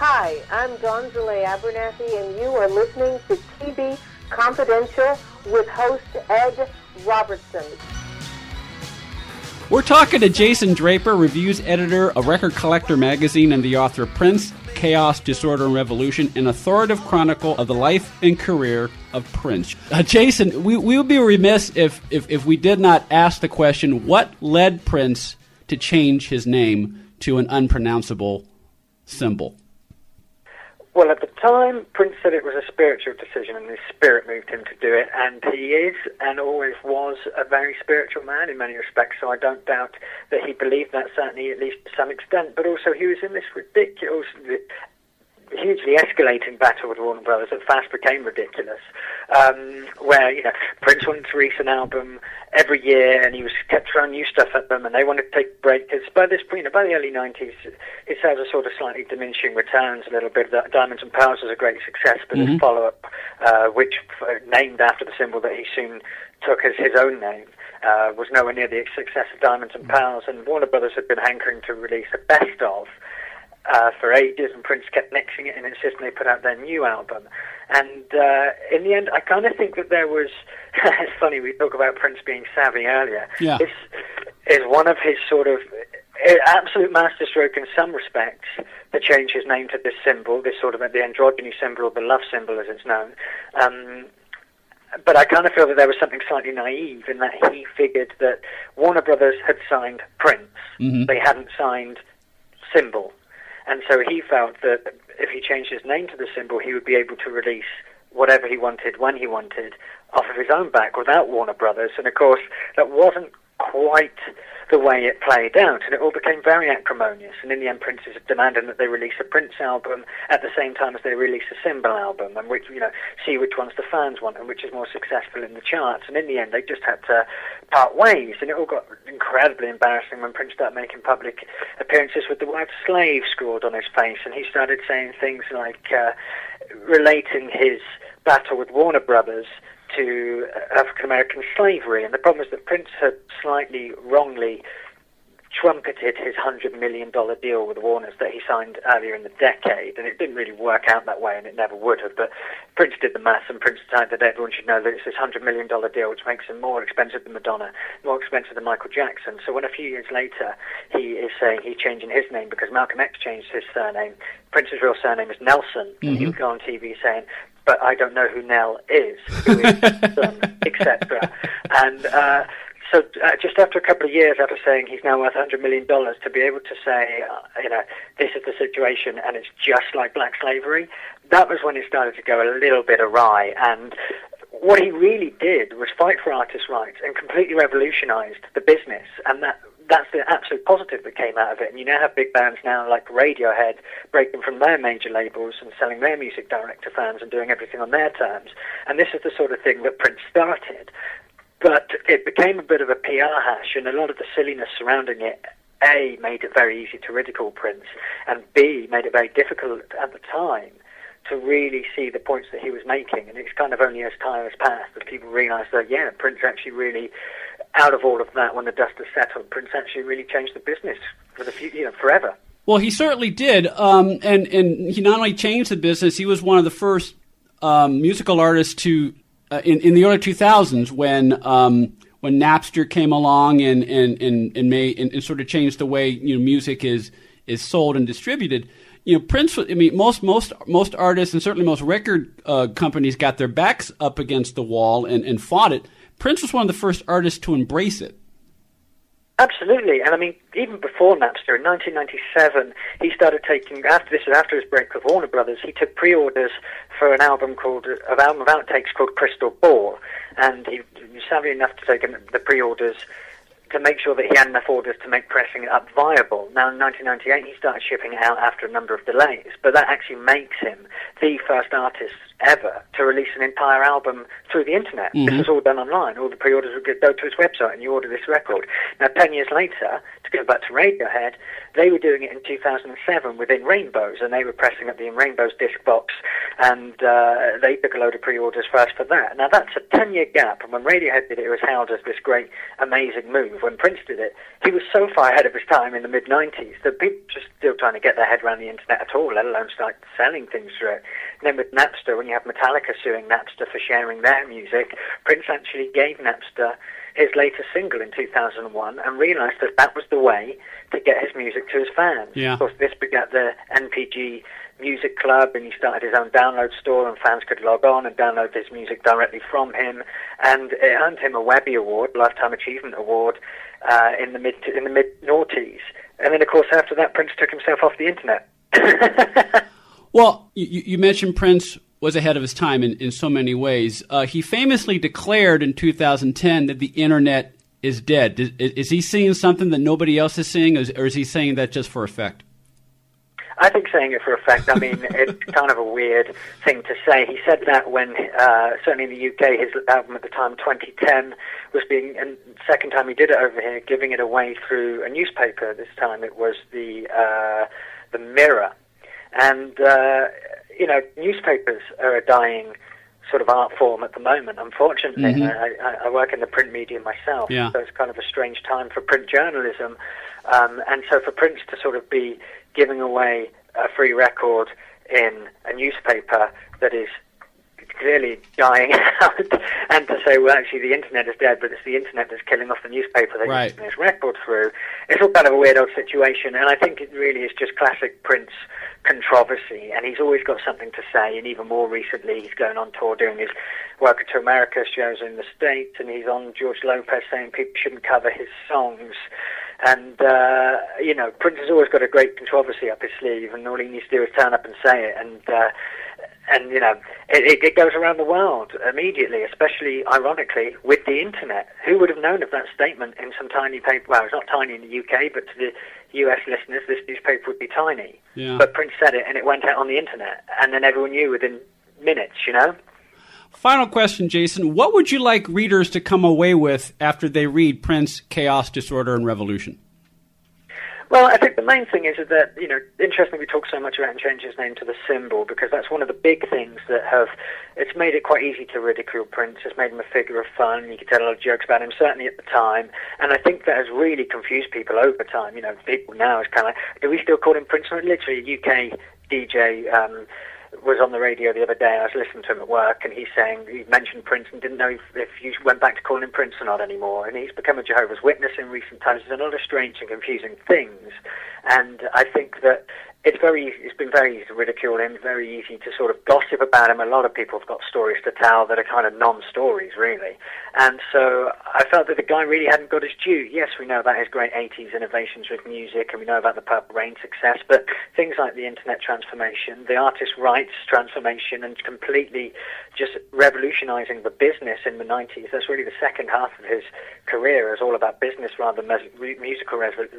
Hi, I'm Gonzale Abernathy, and you are listening to TV Confidential with host Ed Robertson. We're talking to Jason Draper, reviews editor of Record Collector magazine and the author of Prince, Chaos, Disorder, and Revolution, an authoritative chronicle of the life and career of Prince. Uh, Jason, we, we would be remiss if, if, if we did not ask the question what led Prince to change his name to an unpronounceable symbol? Well, at the time, Prince said it was a spiritual decision, and his spirit moved him to do it. And he is, and always was, a very spiritual man in many respects. So I don't doubt that he believed that, certainly at least to some extent. But also, he was in this ridiculous, hugely escalating battle with Warner Brothers that fast became ridiculous. Um, where you know Prince wanted to release an album every year, and he was kept throwing new stuff at them, and they wanted to take a break. Because by this point, you know, by the early '90s, his sales are sort of slightly diminishing returns a little bit. Diamonds and Pearls was a great success, but mm-hmm. his follow-up, uh, which named after the symbol that he soon took as his own name. Uh, was nowhere near the success of Diamonds and Pearls, and Warner Brothers had been hankering to release a best of, uh, for ages, and Prince kept mixing it and insisting they put out their new album. And uh, in the end, I kind of think that there was. it's funny we talk about Prince being savvy earlier. Yeah. This is one of his sort of uh, absolute masterstroke in some respects to change his name to this symbol, this sort of the androgyny symbol or the love symbol as it's known. Um, but I kind of feel that there was something slightly naive in that he figured that Warner Brothers had signed Prince. Mm-hmm. They hadn't signed Symbol. And so he felt that if he changed his name to the symbol, he would be able to release whatever he wanted when he wanted off of his own back without Warner Brothers. And of course, that wasn't quite the way it played out, and it all became very acrimonious. And in the end, Prince is demanding that they release a Prince album at the same time as they release a Symbol album, and which you know see which ones the fans want and which is more successful in the charts. And in the end, they just had to part ways, and it all got incredibly embarrassing when Prince started making public appearances with the word "slave" scrawled on his face, and he started saying things like uh, relating his battle with Warner Brothers to African American slavery. And the problem is that Prince had slightly wrongly trumpeted his $100 million deal with Warner's that he signed earlier in the decade, and it didn't really work out that way, and it never would have. But Prince did the maths, and Prince decided that everyone should know that it's this $100 million deal, which makes him more expensive than Madonna, more expensive than Michael Jackson. So when a few years later he is saying he's changing his name because Malcolm X changed his surname, Prince's real surname is Nelson, mm-hmm. and he would go on TV saying, but I don't know who Nell is, who is etc. And uh, so, uh, just after a couple of years after saying he's now worth $100 million, to be able to say, uh, you know, this is the situation and it's just like black slavery, that was when it started to go a little bit awry. And what he really did was fight for artists' rights and completely revolutionized the business. And that that's the absolute positive that came out of it. And you now have big bands now like Radiohead breaking from their major labels and selling their music direct to fans and doing everything on their terms. And this is the sort of thing that Prince started. But it became a bit of a PR hash, and a lot of the silliness surrounding it a made it very easy to ridicule Prince, and B made it very difficult at the time to really see the points that he was making. And it's kind of only as time has passed that people realise that yeah, Prince actually really out of all of that, when the dust has settled, Prince actually really changed the business for the future, you know, forever. Well, he certainly did, um, and and he not only changed the business, he was one of the first um, musical artists to uh, in in the early two thousands when. Um, when Napster came along and and and, and made and, and, sort of changed the way you know music is is sold and distributed, you know Prince. I mean, most most most artists and certainly most record uh, companies got their backs up against the wall and, and fought it. Prince was one of the first artists to embrace it. Absolutely, and I mean, even before Napster, in 1997, he started taking. After this, is after his break with Warner Brothers, he took pre-orders for an album called, an album of outtakes called Crystal Ball, and he was savvy enough to take the pre-orders to make sure that he had enough orders to make pressing it up viable. Now, in 1998, he started shipping it out after a number of delays, but that actually makes him the first artist ever to release an entire album through the internet. Mm-hmm. This was all done online. All the pre-orders would go to his website and you order this record. Now, 10 years later, to go back to Radiohead, they were doing it in 2007 with In Rainbows, and they were pressing up the In Rainbows disc box, and uh, they took a load of pre-orders first for that. Now, that's a 10-year gap, and when Radiohead did it, it was hailed as this great, amazing move. When Prince did it, he was so far ahead of his time in the mid 90s that people just still trying to get their head around the internet at all, let alone start selling things through it. And then with Napster, when you have Metallica suing Napster for sharing their music, Prince actually gave Napster his latest single in 2001 and realized that that was the way to get his music to his fans. Yeah. Of course, this begat the NPG Music Club, and he started his own download store, and fans could log on and download his music directly from him. And it earned him a Webby Award, Lifetime Achievement Award, uh, in the mid in the mid noughties. And then, of course, after that, Prince took himself off the internet. well, you, you, mentioned Prince was ahead of his time in, in so many ways. Uh, he famously declared in 2010 that the internet is dead. Is, is he seeing something that nobody else is seeing, or is, or is he saying that just for effect? I think saying it for effect. I mean, it's kind of a weird thing to say. He said that when, uh, certainly in the UK, his album at the time, 2010, was being, and second time he did it over here, giving it away through a newspaper. This time it was the uh, the Mirror, and uh, you know, newspapers are a dying sort of art form at the moment. Unfortunately, mm-hmm. I, I, work in the print media myself, yeah. so it's kind of a strange time for print journalism. Um, and so for Prince to sort of be giving away a free record in a newspaper that is clearly dying out, and to say, well, actually, the internet is dead, but it's the internet that's killing off the newspaper that right. his record through. It's all kind of a weird old situation, and I think it really is just classic Prince controversy, and he's always got something to say. And even more recently, he's going on tour doing his Welcome to America shows in the States, and he's on George Lopez saying people shouldn't cover his songs. And, uh, you know, Prince has always got a great controversy up his sleeve, and all he needs to do is turn up and say it. And, uh, and you know, it, it goes around the world immediately, especially, ironically, with the internet. Who would have known of that statement in some tiny paper? Well, it's not tiny in the UK, but to the US listeners, this newspaper would be tiny. Yeah. But Prince said it, and it went out on the internet, and then everyone knew within minutes, you know? Final question, Jason. What would you like readers to come away with after they read Prince, Chaos, Disorder, and Revolution? Well, I think the main thing is that, you know, interestingly, we talk so much about changing his name to the symbol because that's one of the big things that have, it's made it quite easy to ridicule Prince. It's made him a figure of fun. You can tell a lot of jokes about him, certainly at the time. And I think that has really confused people over time. You know, people now is kind of do we still call him Prince? Literally, UK DJ, um, was on the radio the other day. I was listening to him at work, and he's saying he mentioned Prince and didn't know if, if you went back to calling him Prince or not anymore. And he's become a Jehovah's Witness in recent times. There's a lot of strange and confusing things, and I think that it's very easy, it's been very easy to ridicule him, very easy to sort of gossip about him. A lot of people have got stories to tell that are kind of non-stories, really. And so I felt that the guy really hadn't got his due. Yes, we know about his great 80s innovations with music, and we know about the Purple Rain success, but things like the internet transformation, the artist rights transformation, and completely just revolutionizing the business in the 90s, that's really the second half of his career is all about business rather than musical resolution,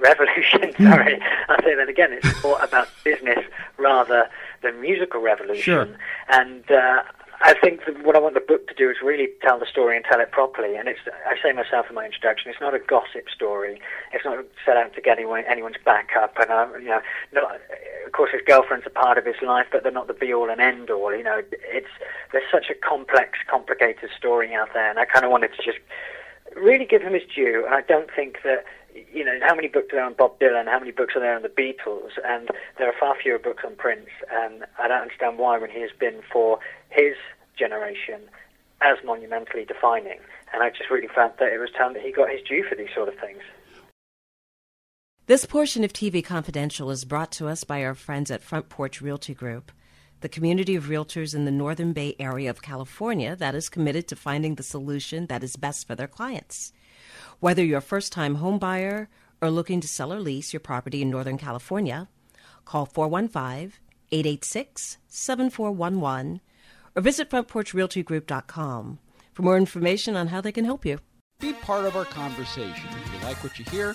revolution. Sorry, I'll say that again. It's more about business rather than musical revolution. Sure. And uh, I think that what I want the book to do is really tell the story and tell it properly. And it's, I say myself in my introduction, it's not a gossip story. It's not set out to get anyone, anyone's back up. And uh, you know, not, of course, his girlfriend's a part of his life, but they're not the be all and end all. You know, it's there's such a complex, complicated story out there, and I kind of wanted to just really give him his due. And I don't think that you know, how many books are there on Bob Dylan? How many books are there on the Beatles? And there are far fewer books on Prince. And I don't understand why, when he has been for his generation as monumentally defining. And I just really felt that it was time that he got his due for these sort of things. This portion of TV Confidential is brought to us by our friends at Front Porch Realty Group, the community of realtors in the Northern Bay area of California that is committed to finding the solution that is best for their clients. Whether you're a first time homebuyer or looking to sell or lease your property in Northern California, call 415 886 7411 or visit frontporchrealtygroup.com for more information on how they can help you. Be part of our conversation. If you like what you hear,